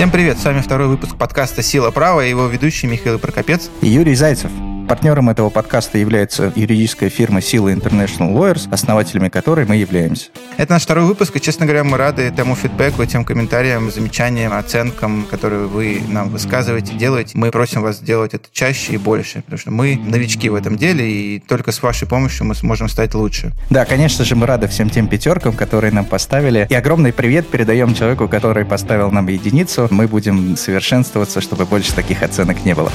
Всем привет, с вами второй выпуск подкаста «Сила права» и его ведущий Михаил Прокопец и Юрий Зайцев. Партнером этого подкаста является юридическая фирма Сила International Lawyers, основателями которой мы являемся. Это наш второй выпуск, и, честно говоря, мы рады тому фидбэку, тем комментариям, замечаниям, оценкам, которые вы нам высказываете, делаете. Мы просим вас делать это чаще и больше, потому что мы новички в этом деле, и только с вашей помощью мы сможем стать лучше. Да, конечно же, мы рады всем тем пятеркам, которые нам поставили. И огромный привет передаем человеку, который поставил нам единицу. Мы будем совершенствоваться, чтобы больше таких оценок не было.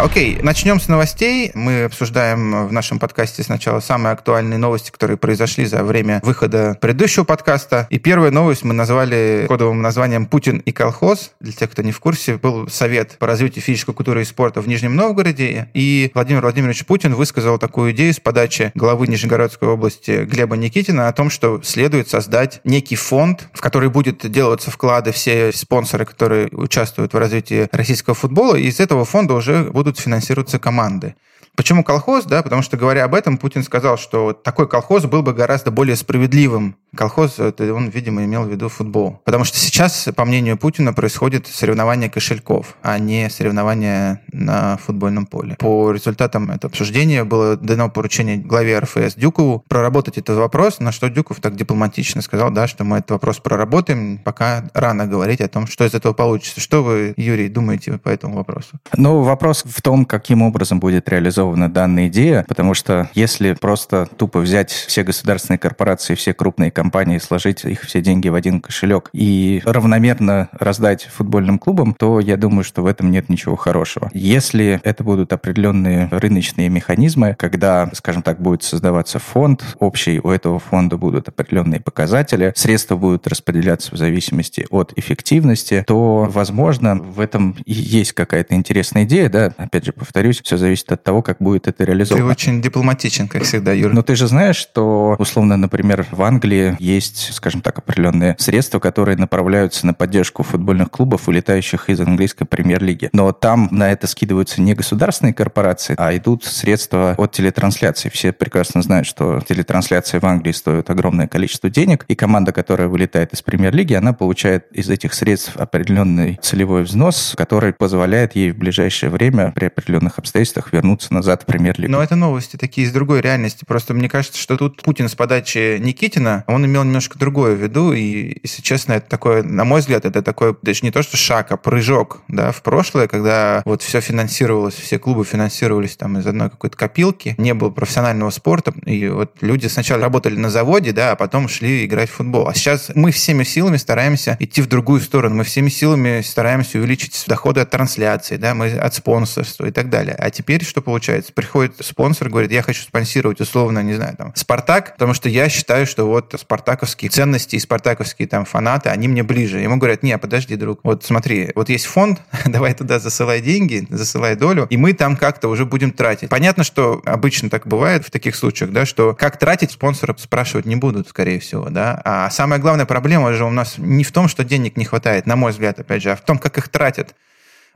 Окей, начнем с новостей. Мы обсуждаем в нашем подкасте сначала самые актуальные новости, которые произошли за время выхода предыдущего подкаста. И первая новость мы назвали кодовым названием «Путин и колхоз». Для тех, кто не в курсе, был совет по развитию физической культуры и спорта в Нижнем Новгороде. И Владимир Владимирович Путин высказал такую идею с подачи главы Нижегородской области Глеба Никитина о том, что следует создать некий фонд, в который будет делаться вклады все спонсоры, которые участвуют в развитии российского футбола. И из этого фонда уже будут будут финансироваться команды. Почему колхоз? Да, потому что, говоря об этом, Путин сказал, что такой колхоз был бы гораздо более справедливым. Колхоз, это он, видимо, имел в виду футбол. Потому что сейчас, по мнению Путина, происходит соревнование кошельков, а не соревнование на футбольном поле. По результатам этого обсуждения было дано поручение главе РФС Дюкову проработать этот вопрос, на что Дюков так дипломатично сказал, да, что мы этот вопрос проработаем, пока рано говорить о том, что из этого получится. Что вы, Юрий, думаете по этому вопросу? Ну, вопрос в том, каким образом будет реализован реализована данная идея, потому что если просто тупо взять все государственные корпорации, все крупные компании, сложить их все деньги в один кошелек и равномерно раздать футбольным клубам, то я думаю, что в этом нет ничего хорошего. Если это будут определенные рыночные механизмы, когда, скажем так, будет создаваться фонд общий, у этого фонда будут определенные показатели, средства будут распределяться в зависимости от эффективности, то, возможно, в этом и есть какая-то интересная идея, да, опять же, повторюсь, все зависит от того, как будет это реализовано. Ты очень дипломатичен, как всегда, Юр. Но ты же знаешь, что, условно, например, в Англии есть, скажем так, определенные средства, которые направляются на поддержку футбольных клубов, улетающих из английской премьер-лиги. Но там на это скидываются не государственные корпорации, а идут средства от телетрансляции. Все прекрасно знают, что телетрансляции в Англии стоят огромное количество денег, и команда, которая вылетает из премьер-лиги, она получает из этих средств определенный целевой взнос, который позволяет ей в ближайшее время при определенных обстоятельствах вернуться назад в премьер-лигу. Но это новости такие из другой реальности. Просто мне кажется, что тут Путин с подачи Никитина, он имел немножко другое в виду, и, если честно, это такое, на мой взгляд, это такой, даже не то, что шаг, а прыжок, да, в прошлое, когда вот все финансировалось, все клубы финансировались там из одной какой-то копилки, не было профессионального спорта, и вот люди сначала работали на заводе, да, а потом шли играть в футбол. А сейчас мы всеми силами стараемся идти в другую сторону, мы всеми силами стараемся увеличить доходы от трансляции, да, мы от спонсорства и так далее. А теперь что получается. Приходит спонсор, говорит, я хочу спонсировать условно, не знаю, там, Спартак, потому что я считаю, что вот спартаковские ценности и спартаковские там фанаты, они мне ближе. Ему говорят, не, подожди, друг, вот смотри, вот есть фонд, давай туда засылай деньги, засылай долю, и мы там как-то уже будем тратить. Понятно, что обычно так бывает в таких случаях, да, что как тратить спонсора спрашивать не будут, скорее всего, да. А самая главная проблема же у нас не в том, что денег не хватает, на мой взгляд, опять же, а в том, как их тратят.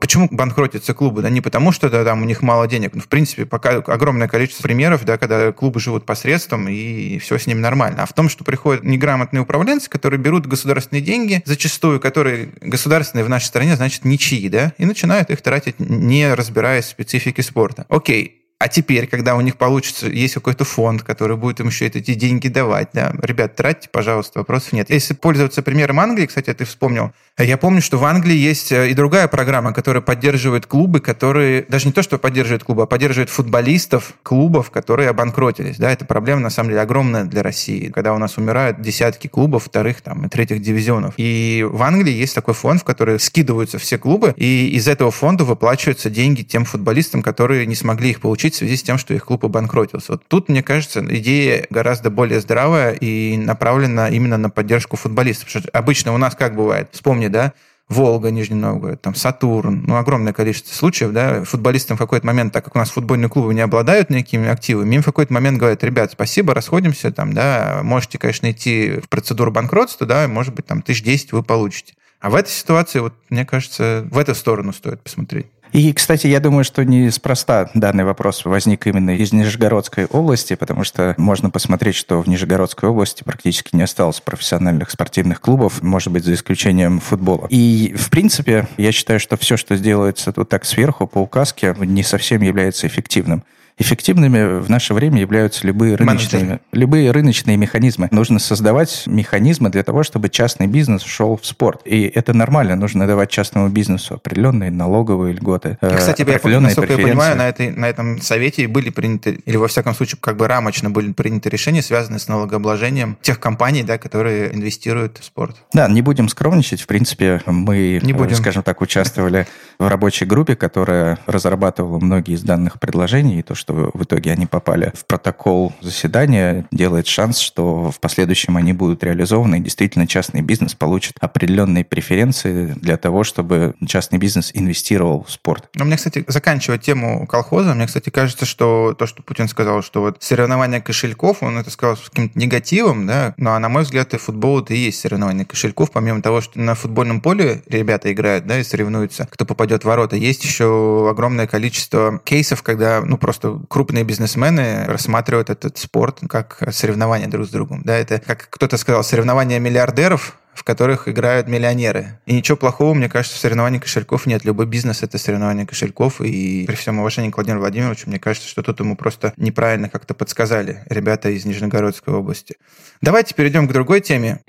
Почему банкротятся клубы? Да не потому, что да, там у них мало денег. Ну, в принципе, пока огромное количество примеров, да, когда клубы живут посредством, и все с ними нормально. А в том, что приходят неграмотные управленцы, которые берут государственные деньги, зачастую, которые государственные в нашей стране, значит, ничьи, да, и начинают их тратить, не разбираясь в специфике спорта. Окей, а теперь, когда у них получится, есть какой-то фонд, который будет им еще эти деньги давать, да, ребят, тратьте, пожалуйста, вопросов нет. Если пользоваться примером Англии, кстати, ты вспомнил, я помню, что в Англии есть э, и другая программа, которая поддерживает клубы, которые, даже не то, что поддерживает клубы, а поддерживает футболистов клубов, которые обанкротились, да, это проблема, на самом деле, огромная для России, когда у нас умирают десятки клубов вторых там и третьих дивизионов. И в Англии есть такой фонд, в который скидываются все клубы, и из этого фонда выплачиваются деньги тем футболистам, которые не смогли их получить в связи с тем, что их клуб обанкротился. Вот тут, мне кажется, идея гораздо более здравая и направлена именно на поддержку футболистов. Потому что обычно у нас как бывает? Вспомни, да, Волга, Нижний Новгород, там Сатурн, ну, огромное количество случаев, да, футболистам в какой-то момент, так как у нас футбольные клубы не обладают никакими активами, им в какой-то момент говорят, ребят, спасибо, расходимся, там, да, можете, конечно, идти в процедуру банкротства, да, может быть, там, тысяч десять вы получите. А в этой ситуации, вот, мне кажется, в эту сторону стоит посмотреть. И, кстати, я думаю, что неспроста данный вопрос возник именно из Нижегородской области, потому что можно посмотреть, что в Нижегородской области практически не осталось профессиональных спортивных клубов, может быть, за исключением футбола. И, в принципе, я считаю, что все, что делается тут так сверху по указке, не совсем является эффективным. Эффективными в наше время являются любые рыночные, любые рыночные механизмы. Нужно создавать механизмы для того, чтобы частный бизнес шел в спорт. И это нормально. Нужно давать частному бизнесу определенные налоговые льготы. И, кстати, я, насколько я понимаю, на, этой, на этом совете были приняты, или во всяком случае, как бы рамочно были приняты решения, связанные с налогообложением тех компаний, да, которые инвестируют в спорт. Да, не будем скромничать. В принципе, мы, не будем. скажем так, участвовали в рабочей группе, которая разрабатывала многие из данных предложений, и то, что в итоге они попали в протокол заседания, делает шанс, что в последующем они будут реализованы, и действительно частный бизнес получит определенные преференции для того, чтобы частный бизнес инвестировал в спорт. Но мне, кстати, заканчивая тему колхоза, мне, кстати, кажется, что то, что Путин сказал, что вот соревнования кошельков, он это сказал с каким-то негативом, да, но, на мой взгляд, и футбол это и есть соревнование кошельков, помимо того, что на футбольном поле ребята играют, да, и соревнуются, кто попадет в ворота, есть еще огромное количество кейсов, когда, ну, просто крупные бизнесмены рассматривают этот спорт как соревнование друг с другом. Да, это, как кто-то сказал, соревнование миллиардеров, в которых играют миллионеры. И ничего плохого, мне кажется, в соревновании кошельков нет. Любой бизнес — это соревнование кошельков. И при всем уважении к Владимиру Владимировичу, мне кажется, что тут ему просто неправильно как-то подсказали ребята из Нижегородской области. Давайте перейдем к другой теме.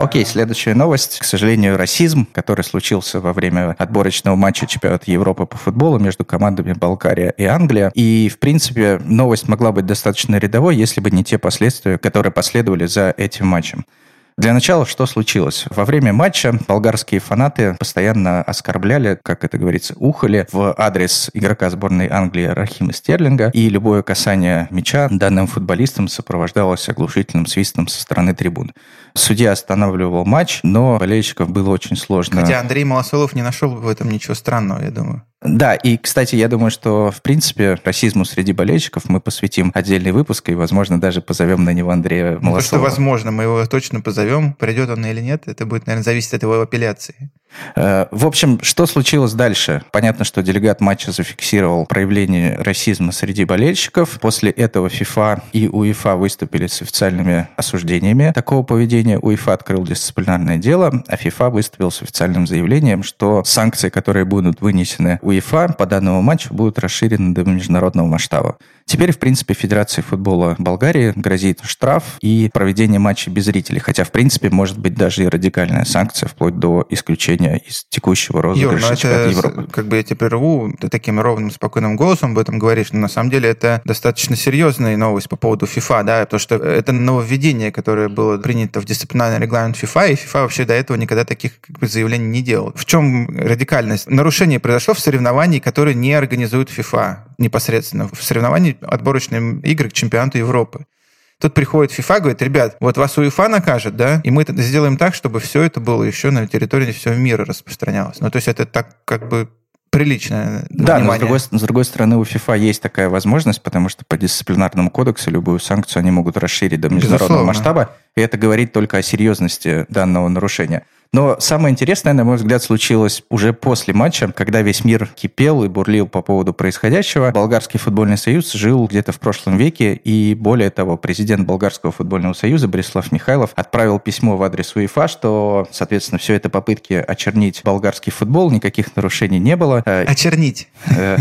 Окей, следующая новость. К сожалению, расизм, который случился во время отборочного матча чемпионата Европы по футболу между командами Болгария и Англия. И, в принципе, новость могла быть достаточно рядовой, если бы не те последствия, которые последовали за этим матчем. Для начала, что случилось? Во время матча болгарские фанаты постоянно оскорбляли, как это говорится, ухали в адрес игрока сборной Англии Рахима Стерлинга, и любое касание мяча данным футболистам сопровождалось оглушительным свистом со стороны трибун. Судья останавливал матч, но болельщиков было очень сложно. Хотя Андрей Малосолов не нашел в этом ничего странного, я думаю. Да, и, кстати, я думаю, что, в принципе, расизму среди болельщиков мы посвятим отдельный выпуск, и, возможно, даже позовем на него Андрея Малосолова. Ну, то, что возможно, мы его точно позовем. Придет он или нет, это будет, наверное, зависеть от его апелляции. Э, в общем, что случилось дальше? Понятно, что делегат матча зафиксировал проявление расизма среди болельщиков. После этого ФИФА и УЕФА выступили с официальными осуждениями такого поведения. УЕФА открыл дисциплинарное дело, а ФИФА выступил с официальным заявлением, что санкции, которые будут вынесены УЕФА по данному матчу, будут расширены до международного масштаба. Теперь, в принципе, Федерации футбола Болгарии грозит штраф и проведение матча без зрителей. Хотя, в принципе, может быть даже и радикальная санкция, вплоть до исключения из текущего розыгрыша Юр, чемпионата Европы. Как бы я тебя прерву, ты таким ровным, спокойным голосом об этом говоришь, но на самом деле это достаточно серьезная новость по поводу FIFA, да, потому что это нововведение, которое было принято в дисциплинарный регламент FIFA, и FIFA вообще до этого никогда таких как бы, заявлений не делал. В чем радикальность? Нарушение произошло в соревновании, которое не организует FIFA непосредственно. В соревновании отборочные игры к чемпионату Европы. Тут приходит FIFA, говорит, ребят, вот вас УЕФА накажет, да, и мы сделаем так, чтобы все это было еще на территории всего мира распространялось. Ну, то есть это так как бы приличное Да, внимание. но с другой, с другой стороны у FIFA есть такая возможность, потому что по дисциплинарному кодексу любую санкцию они могут расширить до международного Безусловно. масштаба, и это говорит только о серьезности данного нарушения. Но самое интересное, на мой взгляд, случилось уже после матча, когда весь мир кипел и бурлил по поводу происходящего. Болгарский футбольный союз жил где-то в прошлом веке, и более того, президент Болгарского футбольного союза Борислав Михайлов отправил письмо в адрес УЕФА, что, соответственно, все это попытки очернить болгарский футбол, никаких нарушений не было. Э, очернить. Э,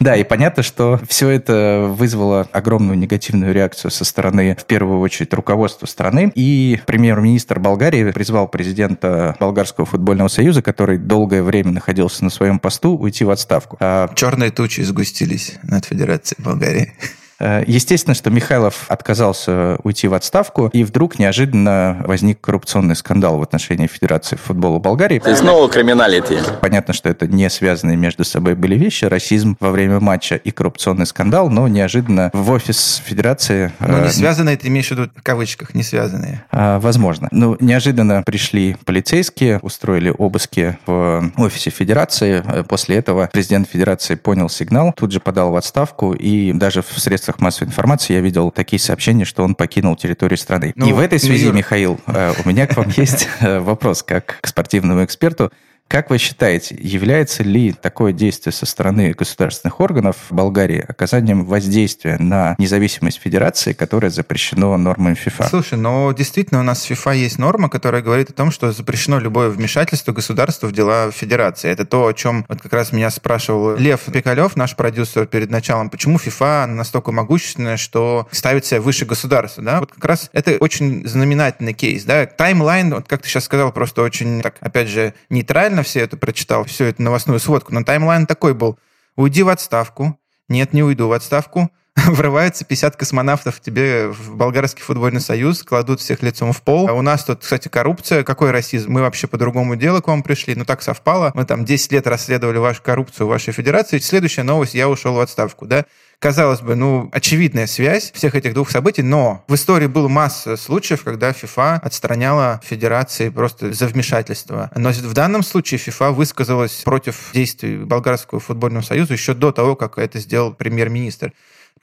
да, и понятно, что все это вызвало огромную негативную реакцию со стороны, в первую очередь, руководства страны. И премьер-министр Болгарии призвал президента президента Болгарского футбольного союза, который долгое время находился на своем посту, уйти в отставку. А Черные тучи сгустились над Федерацией Болгарии. Э, естественно, что Михайлов отказался уйти в отставку, и вдруг неожиданно возник коррупционный скандал в отношении Федерации футбола Болгарии. И снова криминалити. Понятно, что это не связанные между собой были вещи, расизм во время матча и коррупционный скандал, но неожиданно в офис Федерации... Ну, не э, связанные, ты имеешь в виду в кавычках, не связанные. Э, возможно. Ну, неожиданно пришли полицейские, устроили обыски в офисе Федерации. После этого президент Федерации понял сигнал, тут же подал в отставку, и даже в средствах средствах массовой информации я видел такие сообщения, что он покинул территорию страны. Ну, и в этой связи. Михаил, э, у меня к вам есть э, вопрос, как к спортивному эксперту. Как вы считаете, является ли такое действие со стороны государственных органов Болгарии оказанием воздействия на независимость федерации, которое запрещено нормами ФИФА? Слушай, но действительно у нас в ФИФА есть норма, которая говорит о том, что запрещено любое вмешательство государства в дела федерации. Это то, о чем вот как раз меня спрашивал Лев Пикалев, наш продюсер, перед началом, почему ФИФА настолько могущественная, что ставит себя выше государства. Да? Вот как раз это очень знаменательный кейс. Да? Таймлайн, вот как ты сейчас сказал, просто очень, так, опять же, нейтрально детально все это прочитал, всю эту новостную сводку, но таймлайн такой был. Уйди в отставку. Нет, не уйду в отставку. Врывается 50 космонавтов тебе в Болгарский футбольный союз, кладут всех лицом в пол. А у нас тут, кстати, коррупция. Какой расизм? Мы вообще по другому делу к вам пришли. Ну, так совпало. Мы там 10 лет расследовали вашу коррупцию в вашей федерации. Следующая новость, я ушел в отставку, да? Казалось бы, ну, очевидная связь всех этих двух событий, но в истории было масса случаев, когда FIFA отстраняла федерации просто за вмешательство. Но в данном случае FIFA высказалась против действий Болгарского футбольного союза еще до того, как это сделал премьер-министр.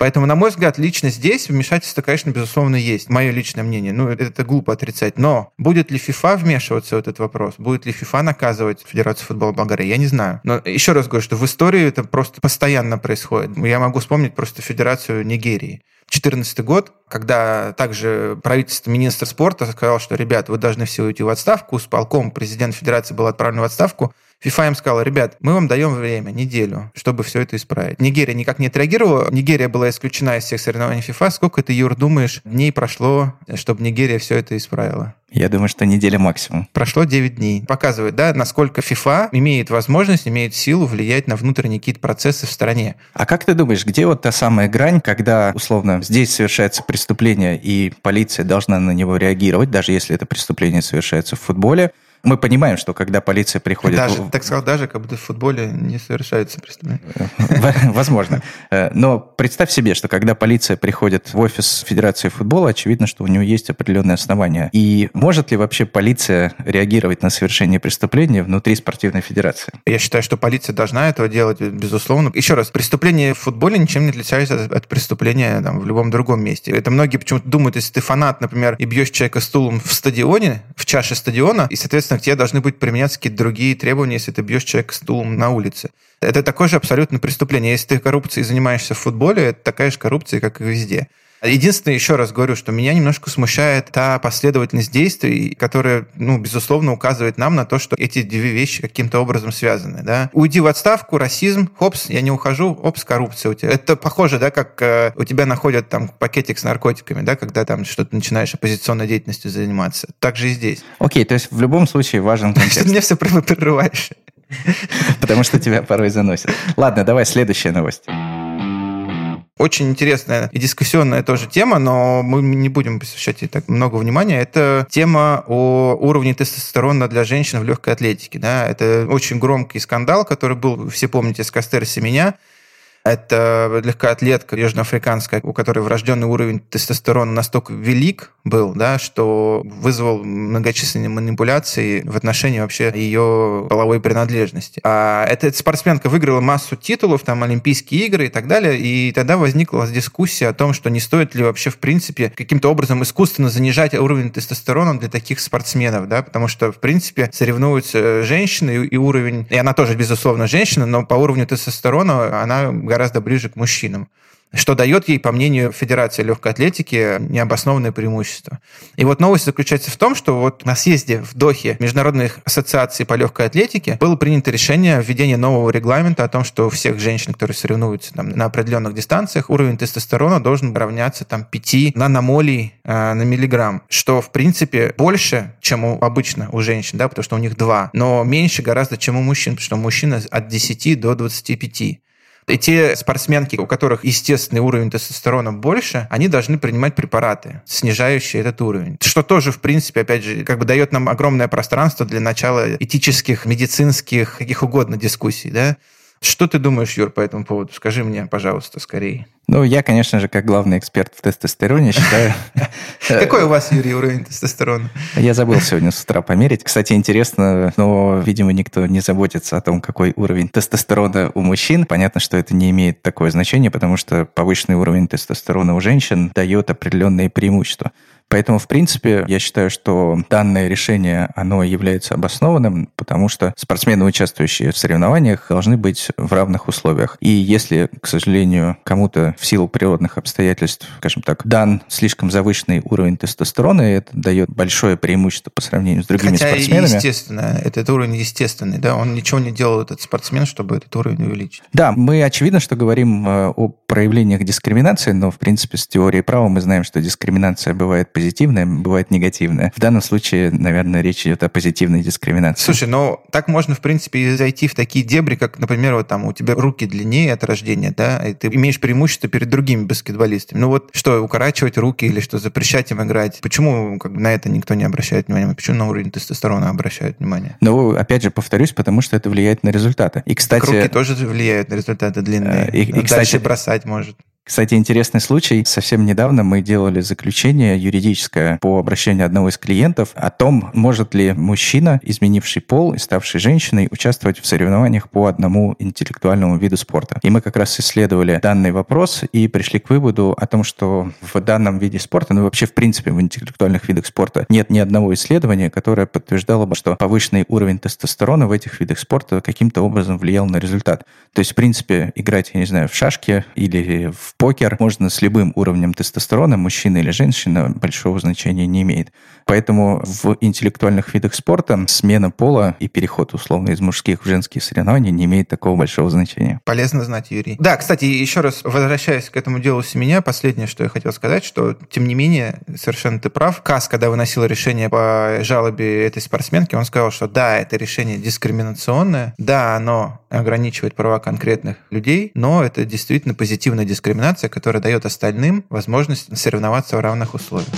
Поэтому, на мой взгляд, лично здесь вмешательство, конечно, безусловно, есть. Мое личное мнение. Ну, это глупо отрицать. Но будет ли FIFA вмешиваться в этот вопрос? Будет ли FIFA наказывать Федерацию футбола Болгарии? Я не знаю. Но еще раз говорю, что в истории это просто постоянно происходит. Я могу вспомнить просто Федерацию Нигерии. 2014 год, когда также правительство, министр спорта сказал, что, ребят, вы должны все уйти в отставку, с полком президент Федерации был отправлен в отставку, FIFA им сказала, ребят, мы вам даем время, неделю, чтобы все это исправить. Нигерия никак не отреагировала. Нигерия была исключена из всех соревнований FIFA. Сколько ты, Юр, думаешь, дней прошло, чтобы Нигерия все это исправила? Я думаю, что неделя максимум. Прошло 9 дней. Показывает, да, насколько FIFA имеет возможность, имеет силу влиять на внутренние какие-то процессы в стране. А как ты думаешь, где вот та самая грань, когда, условно, здесь совершается преступление, и полиция должна на него реагировать, даже если это преступление совершается в футболе, мы понимаем, что когда полиция приходит... Даже, так сказал, даже как будто в футболе не совершаются преступления. Возможно. Э, но представь себе, что когда полиция приходит в офис Федерации футбола, очевидно, что у него есть определенные основания. И может ли вообще полиция реагировать на совершение преступления внутри спортивной федерации? Я считаю, что полиция должна этого делать, безусловно. Еще раз, преступление в футболе ничем не отличается от преступления там, в любом другом месте. Это многие почему-то думают, если ты фанат, например, и бьешь человека стулом в стадионе, в чаше стадиона, и, соответственно, соответственно, к тебе должны быть применяться какие-то другие требования, если ты бьешь человека стулом на улице. Это такое же абсолютно преступление. Если ты коррупцией занимаешься в футболе, это такая же коррупция, как и везде. Единственное, еще раз говорю, что меня немножко смущает та последовательность действий, которая, ну, безусловно, указывает нам на то, что эти две вещи каким-то образом связаны. Да? Уйди в отставку, расизм, хопс, я не ухожу, опс, коррупция у тебя. Это похоже, да, как э, у тебя находят там пакетик с наркотиками, да, когда там что-то начинаешь оппозиционной деятельностью заниматься. Так же и здесь. Окей, то есть в любом случае важен контекст. Что ты меня все прерываешь? Потому что тебя порой заносит. Ладно, давай следующая новость. Очень интересная и дискуссионная тоже тема, но мы не будем посвящать ей так много внимания. Это тема о уровне тестостерона для женщин в легкой атлетике. Да? Это очень громкий скандал, который был, все помните, с Кастер Семеня, это легкоатлетка южноафриканская, у которой врожденный уровень тестостерона настолько велик был, да, что вызвал многочисленные манипуляции в отношении вообще ее половой принадлежности. А эта спортсменка выиграла массу титулов, там, Олимпийские игры и так далее, и тогда возникла дискуссия о том, что не стоит ли вообще, в принципе, каким-то образом искусственно занижать уровень тестостерона для таких спортсменов, да, потому что, в принципе, соревнуются женщины, и уровень, и она тоже, безусловно, женщина, но по уровню тестостерона она гораздо ближе к мужчинам что дает ей, по мнению Федерации легкой атлетики, необоснованное преимущество. И вот новость заключается в том, что вот на съезде в Дохе Международной ассоциации по легкой атлетике было принято решение введения нового регламента о том, что у всех женщин, которые соревнуются там, на определенных дистанциях, уровень тестостерона должен равняться там, 5 наномолей э, на миллиграмм, что в принципе больше, чем у, обычно у женщин, да, потому что у них 2, но меньше гораздо, чем у мужчин, потому что у мужчин от 10 до 25. И те спортсменки, у которых естественный уровень тестостерона больше, они должны принимать препараты, снижающие этот уровень. Что тоже, в принципе, опять же, как бы дает нам огромное пространство для начала этических, медицинских, каких угодно дискуссий, да. Что ты думаешь, Юр, по этому поводу? Скажи мне, пожалуйста, скорее. Ну, я, конечно же, как главный эксперт в тестостероне считаю... Какой у вас, Юрий, уровень тестостерона? Я забыл сегодня с утра померить. Кстати, интересно, но, видимо, никто не заботится о том, какой уровень тестостерона у мужчин. Понятно, что это не имеет такое значение, потому что повышенный уровень тестостерона у женщин дает определенные преимущества. Поэтому, в принципе, я считаю, что данное решение, оно является обоснованным, потому что спортсмены, участвующие в соревнованиях, должны быть в равных условиях. И если, к сожалению, кому-то в силу природных обстоятельств, скажем так, дан слишком завышенный уровень тестостерона, и это дает большое преимущество по сравнению с другими Хотя спортсменами. естественно, этот уровень естественный, да, он ничего не делал, этот спортсмен, чтобы этот уровень увеличить. Да, мы очевидно, что говорим э, о проявлениях дискриминации, но, в принципе, с теорией права мы знаем, что дискриминация бывает позитивная, бывает негативная. В данном случае, наверное, речь идет о позитивной дискриминации. Слушай, ну так можно, в принципе, и зайти в такие дебри, как, например, вот там у тебя руки длиннее от рождения, да, и ты имеешь преимущество перед другими баскетболистами. Ну вот что, укорачивать руки или что, запрещать им играть? Почему как бы, на это никто не обращает внимания? Почему на уровень тестостерона обращают внимание? Ну, опять же, повторюсь, потому что это влияет на результаты. И, кстати... Так руки тоже влияют на результаты длинные. Э, и, и, кстати, бросать может. Кстати, интересный случай. Совсем недавно мы делали заключение юридическое по обращению одного из клиентов о том, может ли мужчина, изменивший пол и ставший женщиной, участвовать в соревнованиях по одному интеллектуальному виду спорта. И мы как раз исследовали данный вопрос и пришли к выводу о том, что в данном виде спорта, ну вообще в принципе в интеллектуальных видах спорта, нет ни одного исследования, которое подтверждало бы, что повышенный уровень тестостерона в этих видах спорта каким-то образом влиял на результат. То есть, в принципе, играть, я не знаю, в шашки или в покер можно с любым уровнем тестостерона, мужчина или женщина, большого значения не имеет. Поэтому в интеллектуальных видах спорта смена пола и переход условно из мужских в женские соревнования не имеет такого большого значения. Полезно знать, Юрий. Да, кстати, еще раз возвращаясь к этому делу с меня, последнее, что я хотел сказать, что, тем не менее, совершенно ты прав. КАС, когда выносил решение по жалобе этой спортсменки, он сказал, что да, это решение дискриминационное, да, оно ограничивает права конкретных людей, но это действительно позитивная дискриминация, которая дает остальным возможность соревноваться в равных условиях.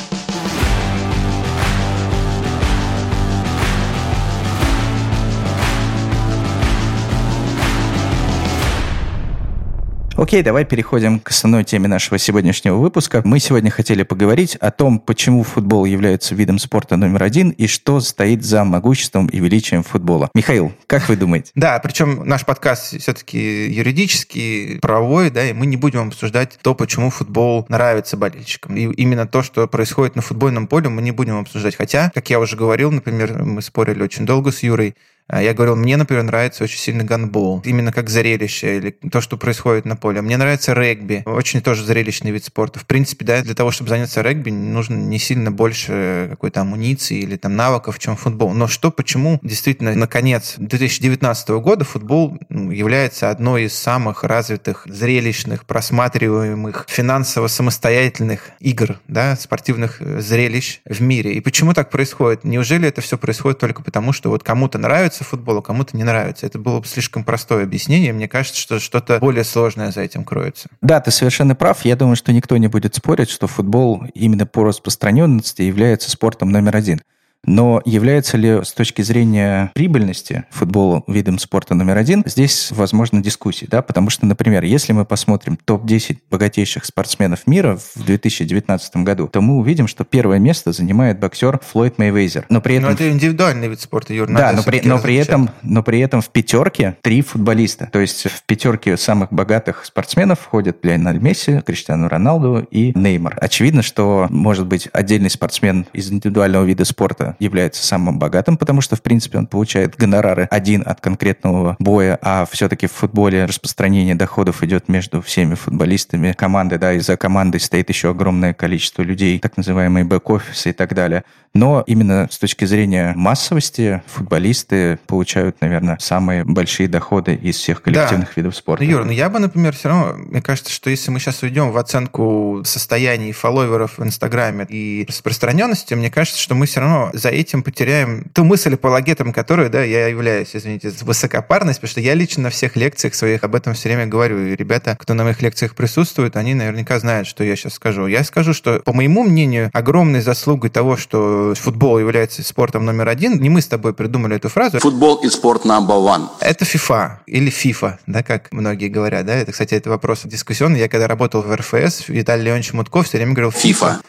Окей, давай переходим к основной теме нашего сегодняшнего выпуска. Мы сегодня хотели поговорить о том, почему футбол является видом спорта номер один и что стоит за могуществом и величием футбола. Михаил, как вы думаете? Да, причем наш подкаст все-таки юридический, правовой, да, и мы не будем обсуждать то, почему футбол нравится болельщикам. И именно то, что происходит на футбольном поле, мы не будем обсуждать. Хотя, как я уже говорил, например, мы спорили очень долго с Юрой, я говорил, мне, например, нравится очень сильно гандбол, именно как зрелище или то, что происходит на поле. Мне нравится регби, очень тоже зрелищный вид спорта. В принципе, да, для того, чтобы заняться регби, нужно не сильно больше какой-то амуниции или там навыков, чем футбол. Но что, почему действительно, наконец, 2019 года футбол ну, является одной из самых развитых, зрелищных, просматриваемых, финансово самостоятельных игр, да, спортивных э, зрелищ в мире. И почему так происходит? Неужели это все происходит только потому, что вот кому-то нравится нравится футбол, а кому-то не нравится. Это было бы слишком простое объяснение. Мне кажется, что что-то более сложное за этим кроется. Да, ты совершенно прав. Я думаю, что никто не будет спорить, что футбол именно по распространенности является спортом номер один. Но является ли с точки зрения прибыльности футбол видом спорта номер один, здесь возможно дискуссии, да, потому что, например, если мы посмотрим топ-10 богатейших спортсменов мира в 2019 году, то мы увидим, что первое место занимает боксер Флойд Мейвезер. Но при этом... Но это индивидуальный вид спорта, Юр, Да, но при, но, при этом, но при этом в пятерке три футболиста. То есть в пятерке самых богатых спортсменов входят Леонель Месси, Криштиану Роналду и Неймар. Очевидно, что, может быть, отдельный спортсмен из индивидуального вида спорта является самым богатым, потому что, в принципе, он получает гонорары один от конкретного боя, а все-таки в футболе распространение доходов идет между всеми футболистами команды, да, и за командой стоит еще огромное количество людей, так называемые бэк-офисы и так далее. Но именно с точки зрения массовости футболисты получают, наверное, самые большие доходы из всех коллективных да. видов спорта. Ну, Юр, ну я бы, например, все равно, мне кажется, что если мы сейчас уйдем в оценку состояний фолловеров в Инстаграме и распространенности, мне кажется, что мы все равно за этим потеряем ту мысль апологетом, которой, да, я являюсь, извините, высокопарность, потому что я лично на всех лекциях своих об этом все время говорю. И ребята, кто на моих лекциях присутствует, они наверняка знают, что я сейчас скажу. Я скажу, что, по моему мнению, огромной заслугой того, что футбол является спортом номер один, не мы с тобой придумали эту фразу. Футбол и спорт number one. Это FIFA или FIFA, да, как многие говорят, да. Это, кстати, это вопрос дискуссионный. Я когда работал в РФС, Виталий Леонидович Мутков все время говорил FIFA. FIFA.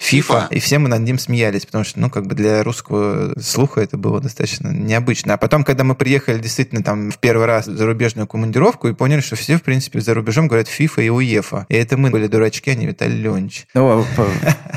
FIFA, и все мы над ним смеялись, потому что, ну, как бы для русского слуха это было достаточно необычно. А потом, когда мы приехали действительно там в первый раз в зарубежную командировку и поняли, что все, в принципе, за рубежом говорят FIFA и UEFA. И это мы были дурачки, а не Виталий Леонидович. Ну,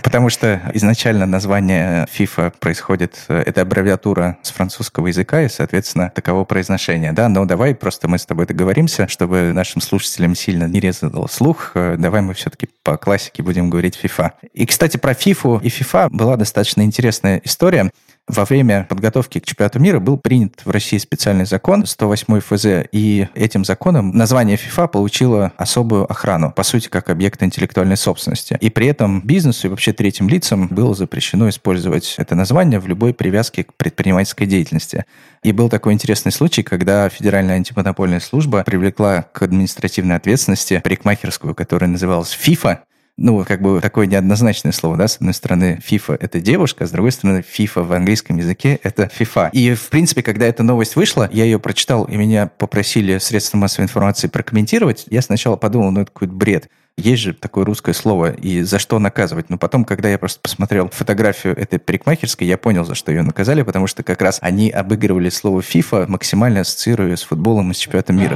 потому что изначально название FIFA происходит, это аббревиатура с французского языка, и, соответственно, таково произношение, да, но давай просто мы с тобой договоримся, чтобы нашим слушателям сильно не резал слух, э, давай мы все-таки по классике будем говорить FIFA. И, кстати, про FIFA и FIFA была достаточно интересная история. Во время подготовки к чемпионату мира был принят в России специальный закон 108 ФЗ, и этим законом название FIFA получило особую охрану, по сути, как объект интеллектуальной собственности. И при этом бизнесу и вообще третьим лицам было запрещено использовать это название в любой привязке к предпринимательской деятельности. И был такой интересный случай, когда Федеральная антимонопольная служба привлекла к административной ответственности парикмахерскую, которая называлась FIFA, ну, как бы такое неоднозначное слово, да, с одной стороны, FIFA — это девушка, с другой стороны, FIFA в английском языке — это FIFA. И, в принципе, когда эта новость вышла, я ее прочитал, и меня попросили средства массовой информации прокомментировать, я сначала подумал, ну, это какой-то бред. Есть же такое русское слово, и за что наказывать? Но потом, когда я просто посмотрел фотографию этой парикмахерской, я понял, за что ее наказали, потому что как раз они обыгрывали слово FIFA, максимально ассоциируя с футболом и с чемпионатом мира.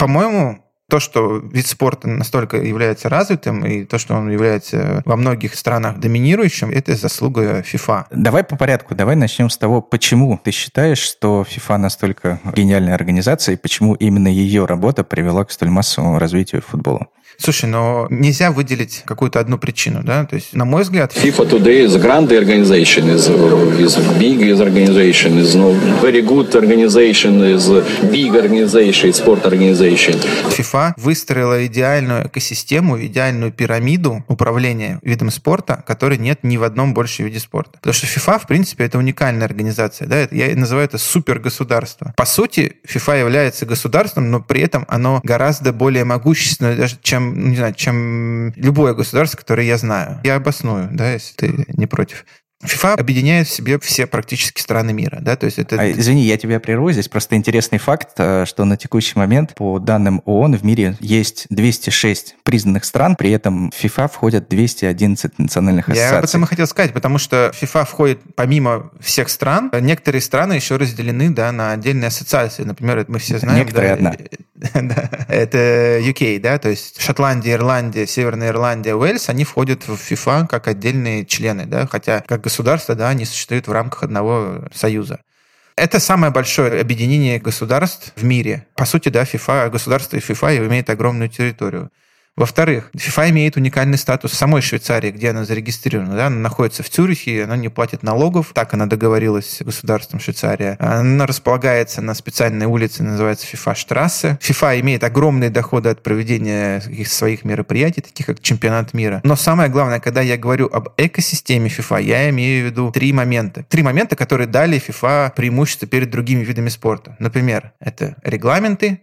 По-моему, то, что вид спорта настолько является развитым, и то, что он является во многих странах доминирующим, это заслуга FIFA. Давай по порядку, давай начнем с того, почему ты считаешь, что FIFA настолько гениальная организация, и почему именно ее работа привела к столь массовому развитию футбола? Слушай, но нельзя выделить какую-то одну причину, да? То есть, на мой взгляд... FIFA today is a grand organization, is, is big is organization, is no very good organization, is big organization, sport organization. FIFA выстроила идеальную экосистему, идеальную пирамиду управления видом спорта, которой нет ни в одном больше виде спорта. Потому что FIFA, в принципе, это уникальная организация, да? Я называю это супергосударство. По сути, FIFA является государством, но при этом оно гораздо более могущественное, даже чем не знаю, чем любое государство, которое я знаю. Я обосную, да, если ты не против. ФИФА объединяет в себе все практически страны мира. Да? То есть это... а, извини, я тебя прерву. Здесь просто интересный факт, э, что на текущий момент, по данным ООН, в мире есть 206 признанных стран, при этом в ФИФА входят 211 национальных ассоциаций. Я об этом и хотел сказать, потому что ФИФА входит помимо всех стран, некоторые страны еще разделены да, на отдельные ассоциации. Например, мы все знаем... Некоторые да, одна. это UK, да, то есть Шотландия, Ирландия, Северная Ирландия, Уэльс, они входят в ФИФА как отдельные члены, да, хотя как государства, да, они существуют в рамках одного союза. Это самое большое объединение государств в мире. По сути, да, ФИФА, государство и ФИФА имеют огромную территорию. Во-вторых, FIFA имеет уникальный статус самой Швейцарии, где она зарегистрирована. Да? Она находится в Цюрихе, она не платит налогов. Так она договорилась с государством Швейцария. Она располагается на специальной улице, называется FIFA Штрассе. FIFA имеет огромные доходы от проведения своих мероприятий, таких как чемпионат мира. Но самое главное, когда я говорю об экосистеме FIFA, я имею в виду три момента. Три момента, которые дали FIFA преимущество перед другими видами спорта. Например, это регламенты,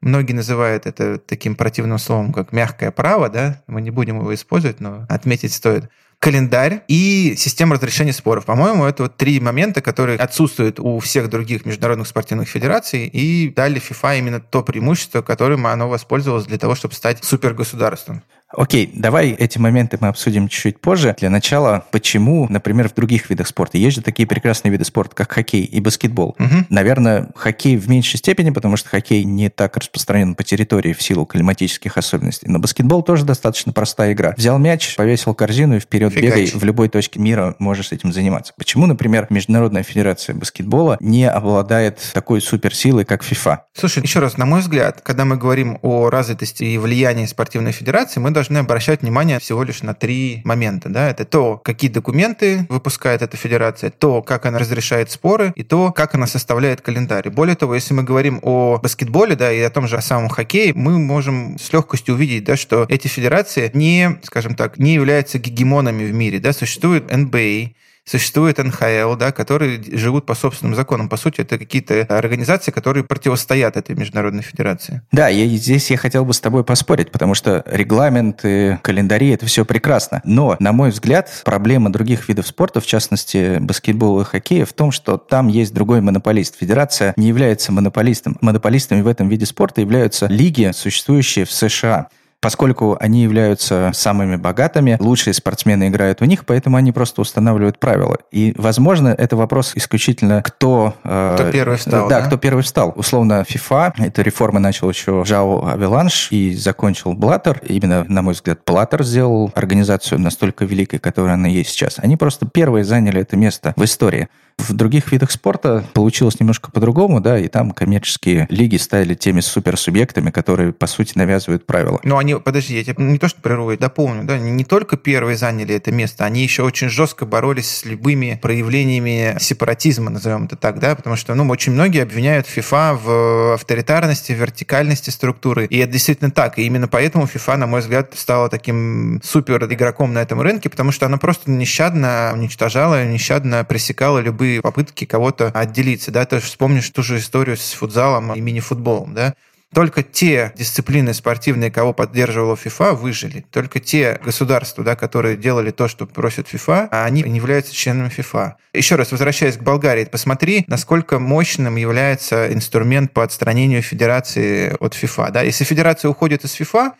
Многие называют это таким противным словом, как мягкое право, да, мы не будем его использовать, но отметить стоит. Календарь и система разрешения споров. По-моему, это вот три момента, которые отсутствуют у всех других международных спортивных федераций и дали FIFA именно то преимущество, которым оно воспользовалось для того, чтобы стать супергосударством. Окей, давай эти моменты мы обсудим чуть-чуть позже. Для начала, почему, например, в других видах спорта есть же такие прекрасные виды спорта, как хоккей и баскетбол. Угу. Наверное, хоккей в меньшей степени, потому что хоккей не так распространен по территории в силу климатических особенностей. Но баскетбол тоже достаточно простая игра. Взял мяч, повесил корзину и вперед Фигач. бегай. В любой точке мира можешь этим заниматься. Почему, например, Международная федерация баскетбола не обладает такой суперсилой, как FIFA? Слушай, еще раз, на мой взгляд, когда мы говорим о развитости и влиянии спортивной федерации, мы должны обращать внимание всего лишь на три момента. Да? Это то, какие документы выпускает эта федерация, то, как она разрешает споры, и то, как она составляет календарь. Более того, если мы говорим о баскетболе да, и о том же о самом хоккее, мы можем с легкостью увидеть, да, что эти федерации не, скажем так, не являются гегемонами в мире. Да? Существует NBA, Существует НХЛ, да, которые живут по собственным законам. По сути, это какие-то организации, которые противостоят этой международной федерации. Да, и здесь я хотел бы с тобой поспорить, потому что регламенты, календари – это все прекрасно. Но, на мой взгляд, проблема других видов спорта, в частности, баскетбола и хоккея, в том, что там есть другой монополист. Федерация не является монополистом. Монополистами в этом виде спорта являются лиги, существующие в США. Поскольку они являются самыми богатыми, лучшие спортсмены играют у них, поэтому они просто устанавливают правила. И, возможно, это вопрос исключительно, кто... Э, кто первый встал, да, да? кто первый встал. Условно, FIFA, эта реформа начал еще Жао Авеланш и закончил Блаттер. Именно, на мой взгляд, Блаттер сделал организацию настолько великой, которая она есть сейчас. Они просто первые заняли это место в истории. В других видах спорта получилось немножко по-другому, да, и там коммерческие лиги стали теми суперсубъектами, которые, по сути, навязывают правила. Ну, они, подожди, я тебе не то, что прерву, дополню, да, не только первые заняли это место, они еще очень жестко боролись с любыми проявлениями сепаратизма, назовем это так, да, потому что, ну, очень многие обвиняют FIFA в авторитарности, вертикальности структуры, и это действительно так, и именно поэтому FIFA, на мой взгляд, стала таким супер игроком на этом рынке, потому что она просто нещадно уничтожала, нещадно пресекала любые попытки кого-то отделиться, да, ты же вспомнишь ту же историю с футзалом и мини-футболом, да, только те дисциплины спортивные, кого поддерживала ФИФА, выжили. Только те государства, да, которые делали то, что просит ФИФА, они не являются членами ФИФА. Еще раз, возвращаясь к Болгарии, посмотри, насколько мощным является инструмент по отстранению федерации от ФИФА. Да? Если федерация уходит из ФИФА,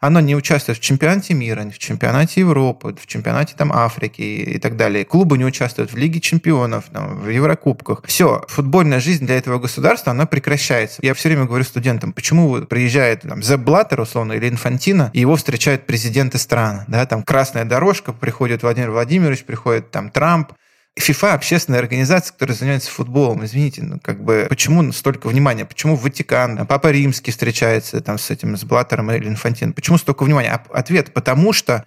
оно не участвует в чемпионате мира, в чемпионате Европы, в чемпионате там, Африки и так далее. Клубы не участвуют в Лиге чемпионов, там, в Еврокубках. Все, футбольная жизнь для этого государства, она прекращается. Я все время говорю студентам, почему приезжает там, Зеб Блаттер, условно, или Инфантино, и его встречают президенты стран. Да, там красная дорожка, приходит Владимир Владимирович, приходит там Трамп, ФИФА общественная организация, которая занимается футболом. Извините, ну как бы почему столько внимания? Почему Ватикан, Папа Римский встречается там с этим, с Блаттером или Инфантином? Почему столько внимания? А ответ, потому что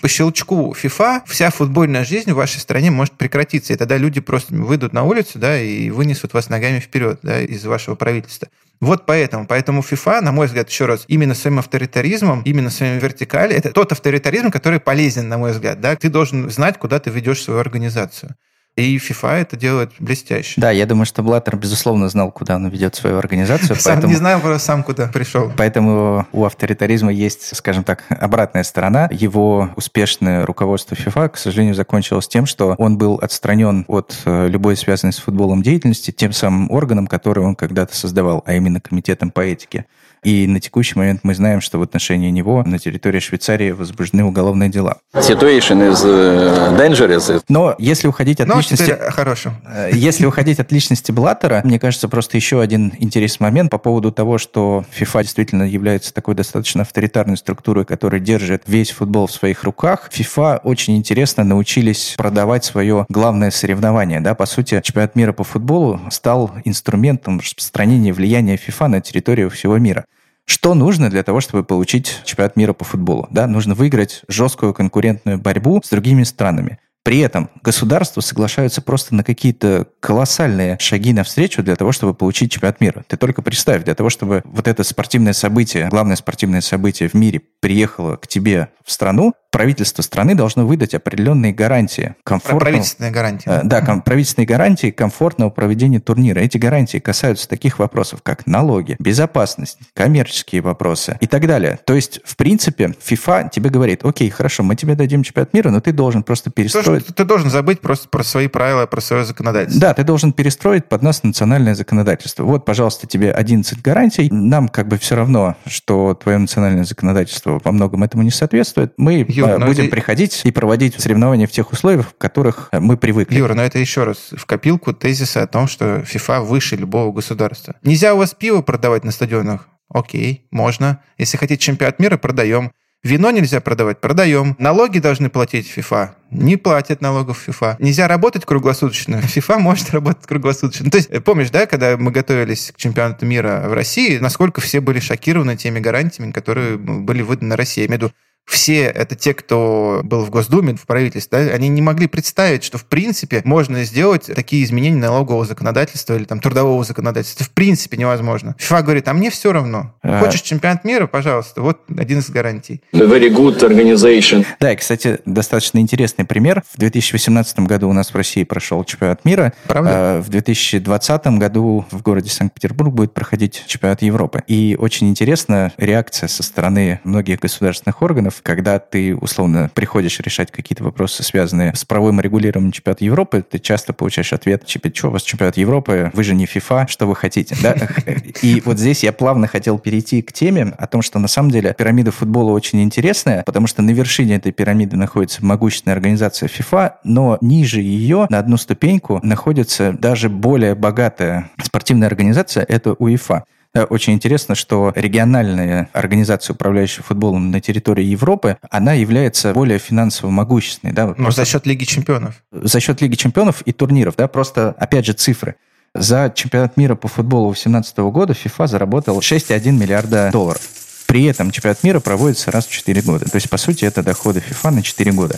по щелчку FIFA вся футбольная жизнь в вашей стране может прекратиться. И тогда люди просто выйдут на улицу, да, и вынесут вас ногами вперед, да, из вашего правительства. Вот поэтому. Поэтому FIFA, на мой взгляд, еще раз, именно своим авторитаризмом, именно своим вертикалью, это тот авторитаризм, который полезен, на мой взгляд. Да? Ты должен знать, куда ты ведешь свою организацию. И FIFA это делает блестяще. Да, я думаю, что Блаттер, безусловно, знал, куда он ведет свою организацию. Сам поэтому... не знаю, сам куда пришел. Поэтому у авторитаризма есть, скажем так, обратная сторона. Его успешное руководство FIFA, к сожалению, закончилось тем, что он был отстранен от э, любой связанной с футболом деятельности тем самым органом, который он когда-то создавал, а именно комитетом по этике. И на текущий момент мы знаем, что в отношении него на территории Швейцарии возбуждены уголовные дела. Situation is uh, dangerous. Но если уходить от Но личности... Хорошо. Э, если уходить от личности Блаттера, мне кажется, просто еще один интересный момент по поводу того, что FIFA действительно является такой достаточно авторитарной структурой, которая держит весь футбол в своих руках. FIFA очень интересно научились продавать свое главное соревнование. Да? По сути, чемпионат мира по футболу стал инструментом распространения влияния FIFA на территорию всего мира. Что нужно для того, чтобы получить чемпионат мира по футболу? Да, нужно выиграть жесткую конкурентную борьбу с другими странами. При этом государства соглашаются просто на какие-то колоссальные шаги навстречу для того, чтобы получить чемпионат мира. Ты только представь, для того, чтобы вот это спортивное событие, главное спортивное событие в мире приехало к тебе в страну, правительство страны должно выдать определенные гарантии. Комфортного, правительственные гарантии. Э, да, ком, правительственные гарантии комфортного проведения турнира. Эти гарантии касаются таких вопросов, как налоги, безопасность, коммерческие вопросы и так далее. То есть, в принципе, FIFA тебе говорит, окей, хорошо, мы тебе дадим чемпионат мира, но ты должен просто перестроить... Ты, ты должен забыть просто про свои правила, про свое законодательство. Да, ты должен перестроить под нас национальное законодательство. Вот, пожалуйста, тебе 11 гарантий. Нам как бы все равно, что твое национальное законодательство во многом этому не соответствует. Мы Юр, будем это... приходить и проводить соревнования в тех условиях, в которых мы привыкли. Юра, но это еще раз в копилку тезиса о том, что FIFA выше любого государства. Нельзя у вас пиво продавать на стадионах? Окей, можно. Если хотите чемпионат мира, продаем. Вино нельзя продавать? Продаем. Налоги должны платить FIFA? Не платят налогов FIFA. Нельзя работать круглосуточно? FIFA может работать круглосуточно. То есть, помнишь, да, когда мы готовились к чемпионату мира в России, насколько все были шокированы теми гарантиями, которые были выданы России? Я имею в виду все это те, кто был в Госдуме, в правительстве, да, они не могли представить, что в принципе можно сделать такие изменения налогового законодательства или там трудового законодательства. Это в принципе невозможно. ФИФА говорит, а мне все равно. А... Хочешь чемпионат мира, пожалуйста, вот один из гарантий. Very good organization. Да, и, кстати, достаточно интересный пример. В 2018 году у нас в России прошел чемпионат мира. Правда? А в 2020 году в городе Санкт-Петербург будет проходить чемпионат Европы. И очень интересна реакция со стороны многих государственных органов когда ты, условно, приходишь решать какие-то вопросы, связанные с правовым регулированием чемпионата Европы, ты часто получаешь ответ, типа, что у вас чемпионат Европы, вы же не FIFA, что вы хотите, да? И вот здесь я плавно хотел перейти к теме о том, что на самом деле пирамида футбола очень интересная, потому что на вершине этой пирамиды находится могущественная организация FIFA, но ниже ее на одну ступеньку находится даже более богатая спортивная организация, это УЕФА. Очень интересно, что региональная организация, управляющая футболом на территории Европы, она является более финансово могущественной. Да? Но за счет Лиги чемпионов. За счет Лиги чемпионов и турниров. Да? Просто, опять же, цифры. За чемпионат мира по футболу 2018 года FIFA заработал 6,1 миллиарда долларов. При этом чемпионат мира проводится раз в 4 года. То есть, по сути, это доходы FIFA на 4 года.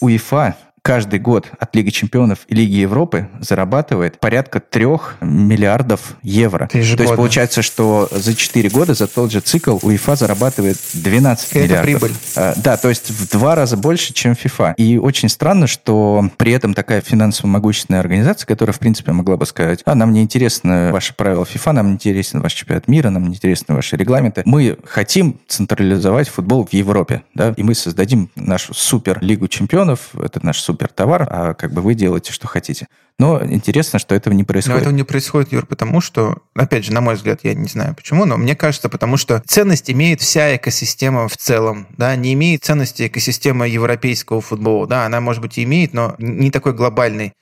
УЕФА каждый год от Лиги Чемпионов и Лиги Европы зарабатывает порядка 3 миллиардов евро. То есть получается, что за 4 года, за тот же цикл, УЕФА зарабатывает 12 и миллиардов. Это прибыль. А, да, то есть в два раза больше, чем ФИФА. И очень странно, что при этом такая финансово могущественная организация, которая, в принципе, могла бы сказать, а, нам не интересно ваши правила ФИФА, нам не интересен ваш чемпионат мира, нам не интересны ваши регламенты. Мы хотим централизовать футбол в Европе, да, и мы создадим нашу супер Лигу чемпионов, это наш супер товар, а как бы вы делаете, что хотите. Но интересно, что этого не происходит. Но этого не происходит, Юр, потому что, опять же, на мой взгляд, я не знаю почему, но мне кажется, потому что ценность имеет вся экосистема в целом, да, не имеет ценности экосистема европейского футбола, да, она, может быть, и имеет, но не такой глобальный.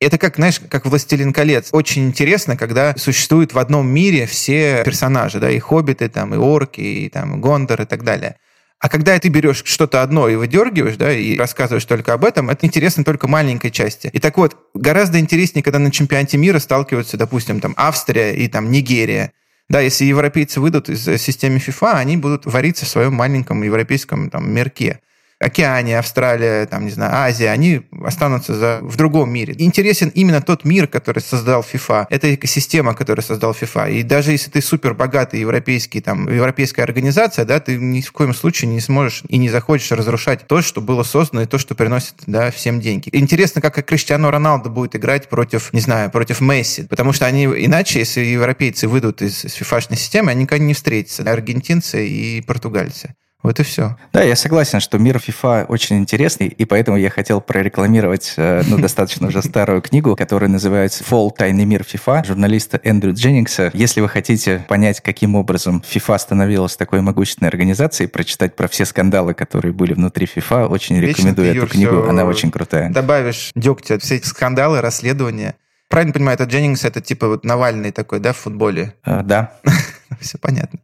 Это как, знаешь, как «Властелин колец». Очень интересно, когда существуют в одном мире все персонажи, да, и хоббиты, там, и орки, и там, гондор и так далее. А когда ты берешь что-то одно и выдергиваешь, да, и рассказываешь только об этом, это интересно только маленькой части. И так вот, гораздо интереснее, когда на чемпионате мира сталкиваются, допустим, там Австрия и там Нигерия. Да, если европейцы выйдут из системы FIFA, они будут вариться в своем маленьком европейском там, мерке. Океания, Австралия, там, не знаю, Азия, они останутся за, в другом мире. Интересен именно тот мир, который создал FIFA. Это экосистема, которую создал FIFA. И даже если ты супер богатый европейский, там, европейская организация, да, ты ни в коем случае не сможешь и не захочешь разрушать то, что было создано, и то, что приносит, да, всем деньги. Интересно, как Криштиану Роналду будет играть против, не знаю, против Месси, потому что они иначе, если европейцы выйдут из, из FIFA-шной системы, они никогда не встретятся, аргентинцы и португальцы. Вот и все. Да, я согласен, что мир FIFA очень интересный, и поэтому я хотел прорекламировать э, ну, достаточно уже старую книгу, которая называется «Fall. Тайный мир FIFA» журналиста Эндрю Дженнингса. Если вы хотите понять, каким образом FIFA становилась такой могущественной организацией, прочитать про все скандалы, которые были внутри FIFA, очень Вечно рекомендую эту книгу, она очень крутая. Добавишь дегтя, все эти скандалы, расследования. Правильно понимаю, это Дженнингс, это типа вот Навальный такой, да, в футболе? А, да. Все понятно.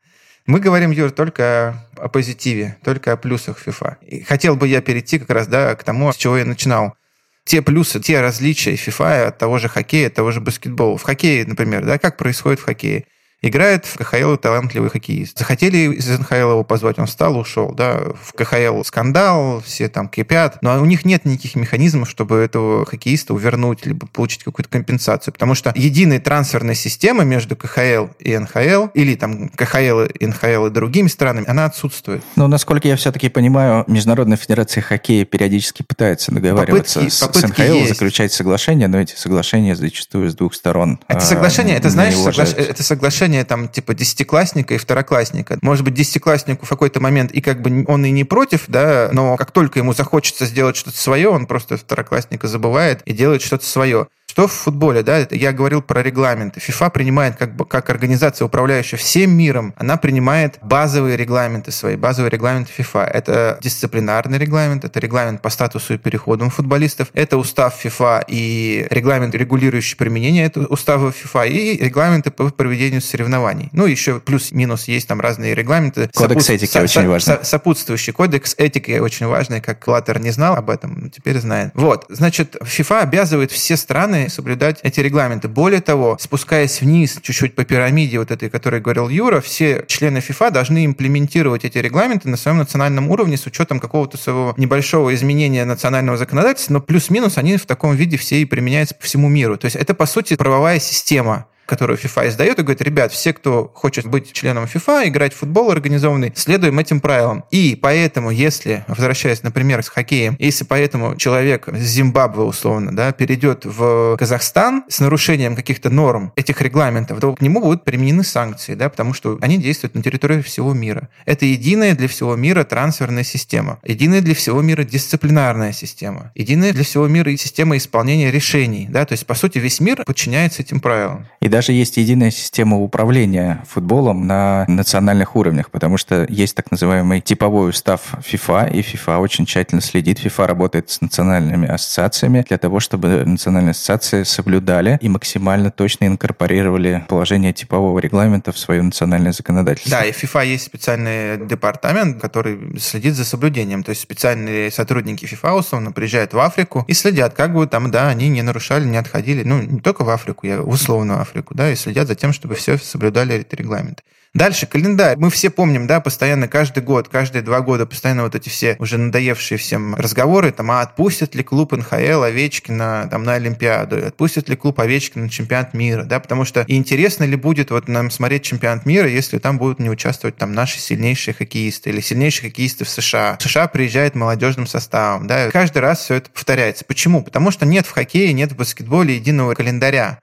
Мы говорим, Юр, только о позитиве, только о плюсах FIFA. И хотел бы я перейти как раз да, к тому, с чего я начинал. Те плюсы, те различия FIFA от того же хоккея, от того же баскетбола. В хоккее, например, да, как происходит в хоккее? Играет в КХЛ талантливый хоккеист. Захотели из НХЛ его позвать, он встал, ушел. Да? В КХЛ скандал, все там кипят. Но у них нет никаких механизмов, чтобы этого хоккеиста увернуть, либо получить какую-то компенсацию. Потому что единой трансферной системы между КХЛ и НХЛ, или там КХЛ, НХЛ и другими странами, она отсутствует. Ну, насколько я все-таки понимаю, Международная федерация хоккея периодически пытается договариваться попытки, с, попытки с НХЛ, есть. заключать соглашения, но эти соглашения зачастую с двух сторон. Это соглашение, а, это знаешь, согла... это соглашение отношения там типа десятиклассника и второклассника. Может быть, десятикласснику в какой-то момент и как бы он и не против, да, но как только ему захочется сделать что-то свое, он просто второклассника забывает и делает что-то свое. Что в футболе, да, я говорил про регламенты. ФИФА принимает как, как организация, управляющая всем миром, она принимает базовые регламенты свои, базовые регламенты ФИФА. Это дисциплинарный регламент, это регламент по статусу и переходам футболистов, это устав ФИФА и регламент, регулирующий применение этого устава ФИФА, и регламенты по проведению соревнований. Ну, еще плюс-минус есть там разные регламенты. Кодекс сопут... этики со- очень важный. Сопутствующий кодекс этики очень важный, как Клаттер не знал об этом, но теперь знает. Вот, значит, ФИФА обязывает все страны соблюдать эти регламенты. Более того, спускаясь вниз чуть-чуть по пирамиде вот этой, о которой говорил Юра, все члены ФИФА должны имплементировать эти регламенты на своем национальном уровне с учетом какого-то своего небольшого изменения национального законодательства, но плюс-минус они в таком виде все и применяются по всему миру. То есть это, по сути, правовая система которую FIFA издает, и говорит, ребят, все, кто хочет быть членом FIFA, играть в футбол организованный, следуем этим правилам. И поэтому, если, возвращаясь, например, с хоккеем, если поэтому человек с Зимбабве, условно, да, перейдет в Казахстан с нарушением каких-то норм этих регламентов, то к нему будут применены санкции, да, потому что они действуют на территории всего мира. Это единая для всего мира трансферная система, единая для всего мира дисциплинарная система, единая для всего мира система исполнения решений, да, то есть, по сути, весь мир подчиняется этим правилам. И даже есть единая система управления футболом на национальных уровнях, потому что есть так называемый типовой устав FIFA, и FIFA очень тщательно следит. FIFA работает с национальными ассоциациями для того, чтобы национальные ассоциации соблюдали и максимально точно инкорпорировали положение типового регламента в свое национальное законодательство. Да, и FIFA есть специальный департамент, который следит за соблюдением. То есть специальные сотрудники FIFA условно приезжают в Африку и следят, как бы там, да, они не нарушали, не отходили. Ну, не только в Африку, я в условную Африку Африку, да, и следят за тем, чтобы все соблюдали эти регламенты. Дальше календарь. Мы все помним, да, постоянно каждый год, каждые два года постоянно вот эти все уже надоевшие всем разговоры, там, а отпустят ли клуб НХЛ Овечкина там, на Олимпиаду, отпустят ли клуб Овечкина на чемпионат мира, да, потому что интересно ли будет вот нам смотреть чемпионат мира, если там будут не участвовать там наши сильнейшие хоккеисты или сильнейшие хоккеисты в США. В США приезжает молодежным составом, да, каждый раз все это повторяется. Почему? Потому что нет в хоккее, нет в баскетболе единого календаря.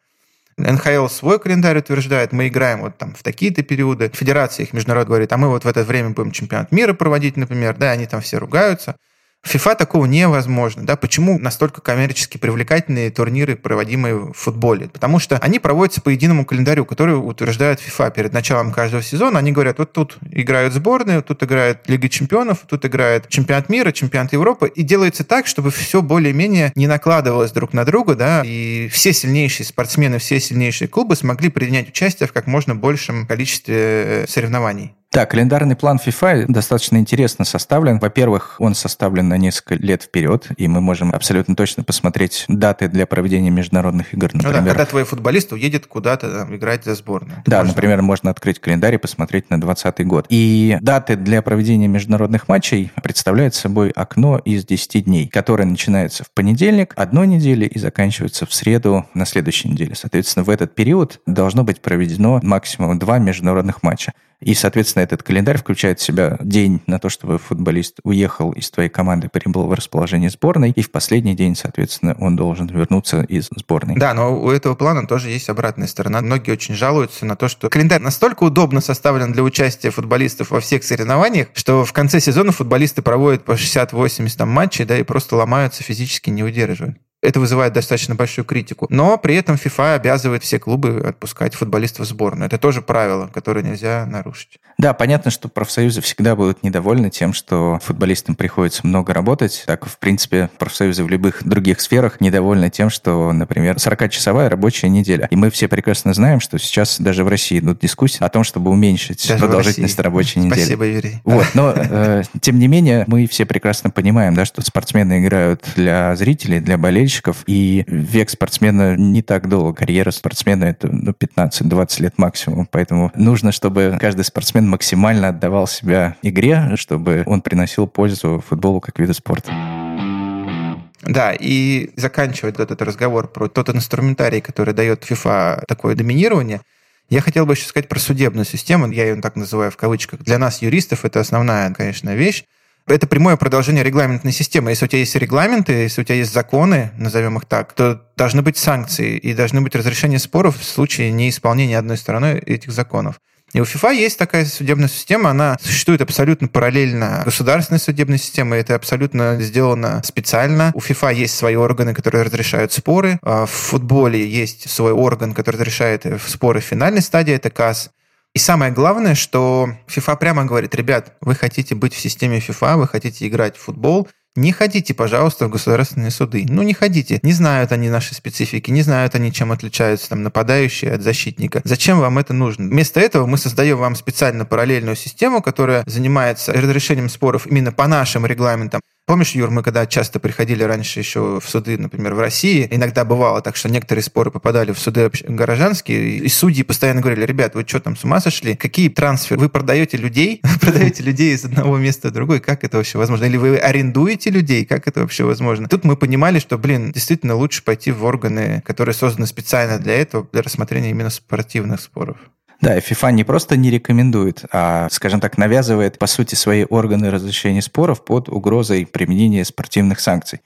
НХЛ свой календарь утверждает, мы играем вот там в такие-то периоды. Федерация их международная говорит, а мы вот в это время будем чемпионат мира проводить, например, да, они там все ругаются. FIFA такого невозможно. Да? Почему настолько коммерчески привлекательные турниры, проводимые в футболе? Потому что они проводятся по единому календарю, который утверждает FIFA перед началом каждого сезона. Они говорят, вот тут играют сборные, тут играет Лига чемпионов, тут играет чемпионат мира, чемпионат Европы. И делается так, чтобы все более-менее не накладывалось друг на друга, да, и все сильнейшие спортсмены, все сильнейшие клубы смогли принять участие в как можно большем количестве э, соревнований. Да, календарный план FIFA достаточно интересно составлен. Во-первых, он составлен на несколько лет вперед, и мы можем абсолютно точно посмотреть даты для проведения международных игр. Например, ну да, когда твой футболист уедет куда-то там, играть за сборную. Да, можно... например, можно открыть календарь и посмотреть на 2020 год. И даты для проведения международных матчей представляют собой окно из 10 дней, которое начинается в понедельник одной недели и заканчивается в среду на следующей неделе. Соответственно, в этот период должно быть проведено максимум два международных матча. И, соответственно, этот календарь включает в себя день на то, чтобы футболист уехал из твоей команды, прибыл в расположение сборной, и в последний день, соответственно, он должен вернуться из сборной. Да, но у этого плана тоже есть обратная сторона. Многие очень жалуются на то, что календарь настолько удобно составлен для участия футболистов во всех соревнованиях, что в конце сезона футболисты проводят по 60-80 там матчей, да, и просто ломаются, физически не удерживают. Это вызывает достаточно большую критику. Но при этом FIFA обязывает все клубы отпускать футболистов в сборную. Это тоже правило, которое нельзя нарушить. Да, понятно, что профсоюзы всегда будут недовольны тем, что футболистам приходится много работать. Так, в принципе, профсоюзы в любых других сферах недовольны тем, что, например, 40-часовая рабочая неделя. И мы все прекрасно знаем, что сейчас даже в России идут дискуссии о том, чтобы уменьшить даже продолжительность рабочей недели. Спасибо, Юрий. Вот, но, э, тем не менее, мы все прекрасно понимаем, да, что спортсмены играют для зрителей, для болельщиков, и век спортсмена не так долго. Карьера спортсмена — это ну, 15-20 лет максимум. Поэтому нужно, чтобы каждый спортсмен максимально отдавал себя игре, чтобы он приносил пользу футболу как виду спорта. Да, и заканчивая этот разговор про тот инструментарий, который дает FIFA такое доминирование, я хотел бы еще сказать про судебную систему, я ее так называю в кавычках. Для нас, юристов, это основная, конечно, вещь. Это прямое продолжение регламентной системы. Если у тебя есть регламенты, если у тебя есть законы, назовем их так, то должны быть санкции и должны быть разрешения споров в случае неисполнения одной стороной этих законов. И у ФИФА есть такая судебная система, она существует абсолютно параллельно государственной судебной системе, это абсолютно сделано специально. У ФИФА есть свои органы, которые разрешают споры. А в футболе есть свой орган, который разрешает споры в финальной стадии, это КАС. И самое главное, что FIFA прямо говорит, ребят, вы хотите быть в системе FIFA, вы хотите играть в футбол, не ходите, пожалуйста, в государственные суды. Ну, не ходите. Не знают они нашей специфики, не знают они, чем отличаются там нападающие от защитника. Зачем вам это нужно? Вместо этого мы создаем вам специально параллельную систему, которая занимается разрешением споров именно по нашим регламентам. Помнишь, Юр, мы когда часто приходили раньше еще в суды, например, в России, иногда бывало так, что некоторые споры попадали в суды горожанские, и судьи постоянно говорили, ребят, вы что там, с ума сошли? Какие трансферы? Вы продаете людей? продаете людей из одного места в другое? Как это вообще возможно? Или вы арендуете людей? Как это вообще возможно? Тут мы понимали, что, блин, действительно лучше пойти в органы, которые созданы специально для этого, для рассмотрения именно спортивных споров. Да, FIFA не просто не рекомендует, а, скажем так, навязывает, по сути, свои органы разрешения споров под угрозой применения спортивных санкций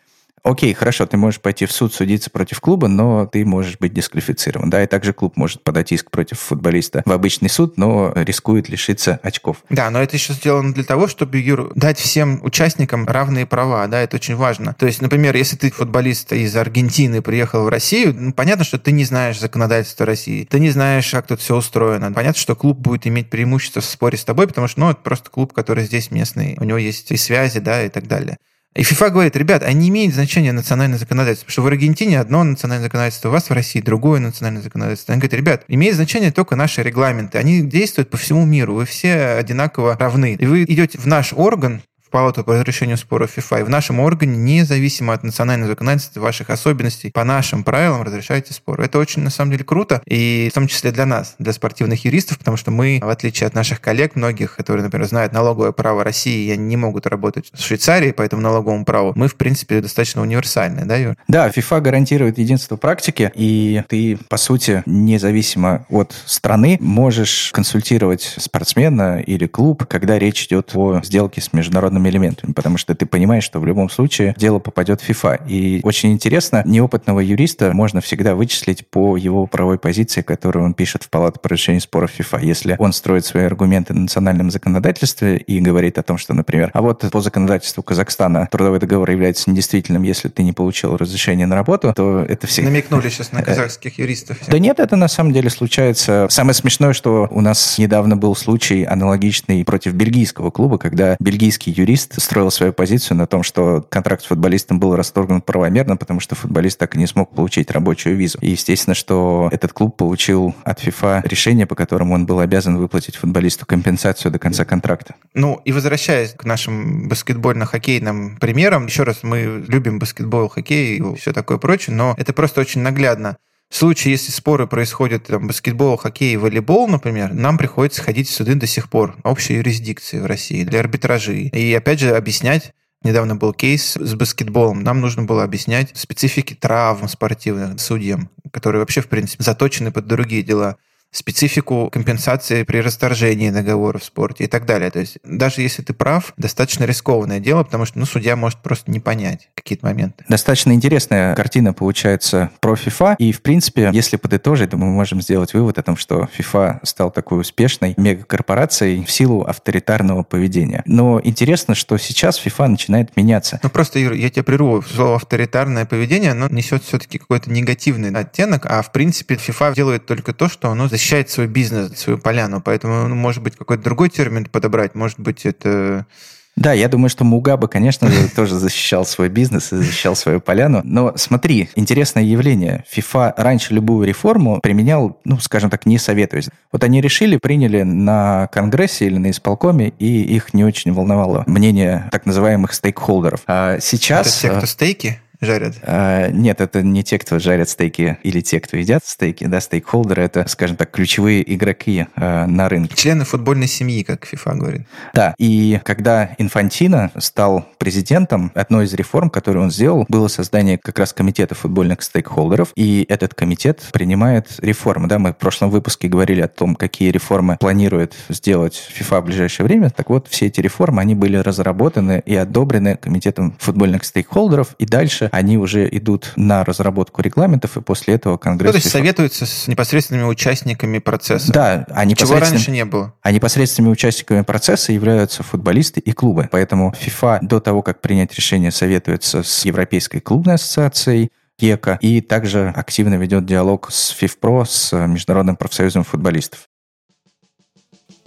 окей, хорошо, ты можешь пойти в суд судиться против клуба, но ты можешь быть дисквалифицирован. Да, и также клуб может подать иск против футболиста в обычный суд, но рискует лишиться очков. Да, но это еще сделано для того, чтобы, Юр, дать всем участникам равные права, да, это очень важно. То есть, например, если ты футболист из Аргентины приехал в Россию, ну, понятно, что ты не знаешь законодательства России, ты не знаешь, как тут все устроено. Понятно, что клуб будет иметь преимущество в споре с тобой, потому что, ну, это просто клуб, который здесь местный, у него есть и связи, да, и так далее. И ФИФА говорит, ребят, а не имеет значения национальное законодательство, потому что в Аргентине одно национальное законодательство, у вас в России другое национальное законодательство. Они говорят, ребят, имеет значение только наши регламенты, они действуют по всему миру, вы все одинаково равны. И вы идете в наш орган, палату по разрешению споров FIFA. И в нашем органе, независимо от национального законодательства, ваших особенностей, по нашим правилам разрешаете споры. Это очень, на самом деле, круто, и в том числе для нас, для спортивных юристов, потому что мы, в отличие от наших коллег, многих, которые, например, знают налоговое право России, и они не могут работать в Швейцарии по этому налоговому праву, мы, в принципе, достаточно универсальны, да, Юр? Да, FIFA гарантирует единство практики, и ты, по сути, независимо от страны, можешь консультировать спортсмена или клуб, когда речь идет о сделке с международным элементами, потому что ты понимаешь, что в любом случае дело попадет в FIFA. И очень интересно, неопытного юриста можно всегда вычислить по его правовой позиции, которую он пишет в Палату по решению споров FIFA. Если он строит свои аргументы на национальном законодательстве и говорит о том, что, например, а вот по законодательству Казахстана трудовой договор является недействительным, если ты не получил разрешение на работу, то это все... Намекнули сейчас на казахских юристов. Да нет, это на самом деле случается. Самое смешное, что у нас недавно был случай аналогичный против бельгийского клуба, когда бельгийский юрист юрист строил свою позицию на том, что контракт с футболистом был расторгнут правомерно, потому что футболист так и не смог получить рабочую визу. И естественно, что этот клуб получил от ФИФА решение, по которому он был обязан выплатить футболисту компенсацию до конца контракта. Ну и возвращаясь к нашим баскетбольно-хоккейным примерам, еще раз, мы любим баскетбол, хоккей и все такое прочее, но это просто очень наглядно. В случае, если споры происходят там, баскетбол, хоккей, волейбол, например, нам приходится ходить в суды до сих пор, общей юрисдикции в России, для арбитражей. И опять же объяснять, Недавно был кейс с баскетболом. Нам нужно было объяснять специфики травм спортивных судьям, которые вообще, в принципе, заточены под другие дела специфику компенсации при расторжении договора в спорте и так далее. То есть даже если ты прав, достаточно рискованное дело, потому что ну, судья может просто не понять какие-то моменты. Достаточно интересная картина получается про FIFA. И, в принципе, если подытожить, то мы можем сделать вывод о том, что FIFA стал такой успешной мегакорпорацией в силу авторитарного поведения. Но интересно, что сейчас FIFA начинает меняться. Ну просто, Юр, я тебя прерву. Слово авторитарное поведение, оно несет все-таки какой-то негативный оттенок, а в принципе FIFA делает только то, что оно защищает защищает свой бизнес, свою поляну. Поэтому, ну, может быть, какой-то другой термин подобрать. Может быть, это да, я думаю, что Мугаба, конечно же, тоже защищал свой бизнес и защищал свою поляну. Но смотри, интересное явление. FIFA раньше любую реформу применял, ну, скажем так, не советуясь. Вот они решили, приняли на Конгрессе или на исполкоме, и их не очень волновало мнение так называемых стейкхолдеров. А сейчас... Это те, кто стейки? Жарят? А, нет, это не те, кто жарят стейки или те, кто едят стейки. Да, стейкхолдеры — это, скажем так, ключевые игроки а, на рынке. Члены футбольной семьи, как FIFA говорит. Да, и когда Инфантино стал президентом, одной из реформ, которую он сделал, было создание как раз комитета футбольных стейкхолдеров, и этот комитет принимает реформы. Да, мы в прошлом выпуске говорили о том, какие реформы планирует сделать FIFA в ближайшее время. Так вот, все эти реформы, они были разработаны и одобрены комитетом футбольных стейкхолдеров, и дальше они уже идут на разработку регламентов, и после этого Конгресс... Ну, то есть советуются с непосредственными участниками процесса. Да, а Чего раньше не было. А непосредственными участниками процесса являются футболисты и клубы. Поэтому FIFA до того, как принять решение, советуется с Европейской клубной ассоциацией, ЕКО, и также активно ведет диалог с ФИФПРО, с Международным профсоюзом футболистов.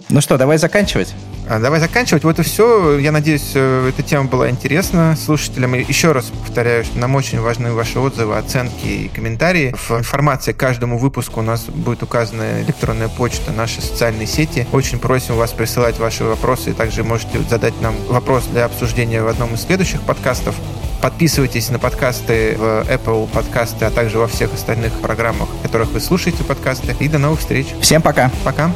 Ну что, давай заканчивать. А, давай заканчивать. Вот и все. Я надеюсь, э, эта тема была интересна слушателям. И еще раз повторяю, что нам очень важны ваши отзывы, оценки и комментарии. В информации к каждому выпуску у нас будет указана электронная почта, наши социальные сети. Очень просим вас присылать ваши вопросы. И также можете задать нам вопрос для обсуждения в одном из следующих подкастов. Подписывайтесь на подкасты в Apple подкасты, а также во всех остальных программах, в которых вы слушаете подкасты. И до новых встреч. Всем пока. Пока.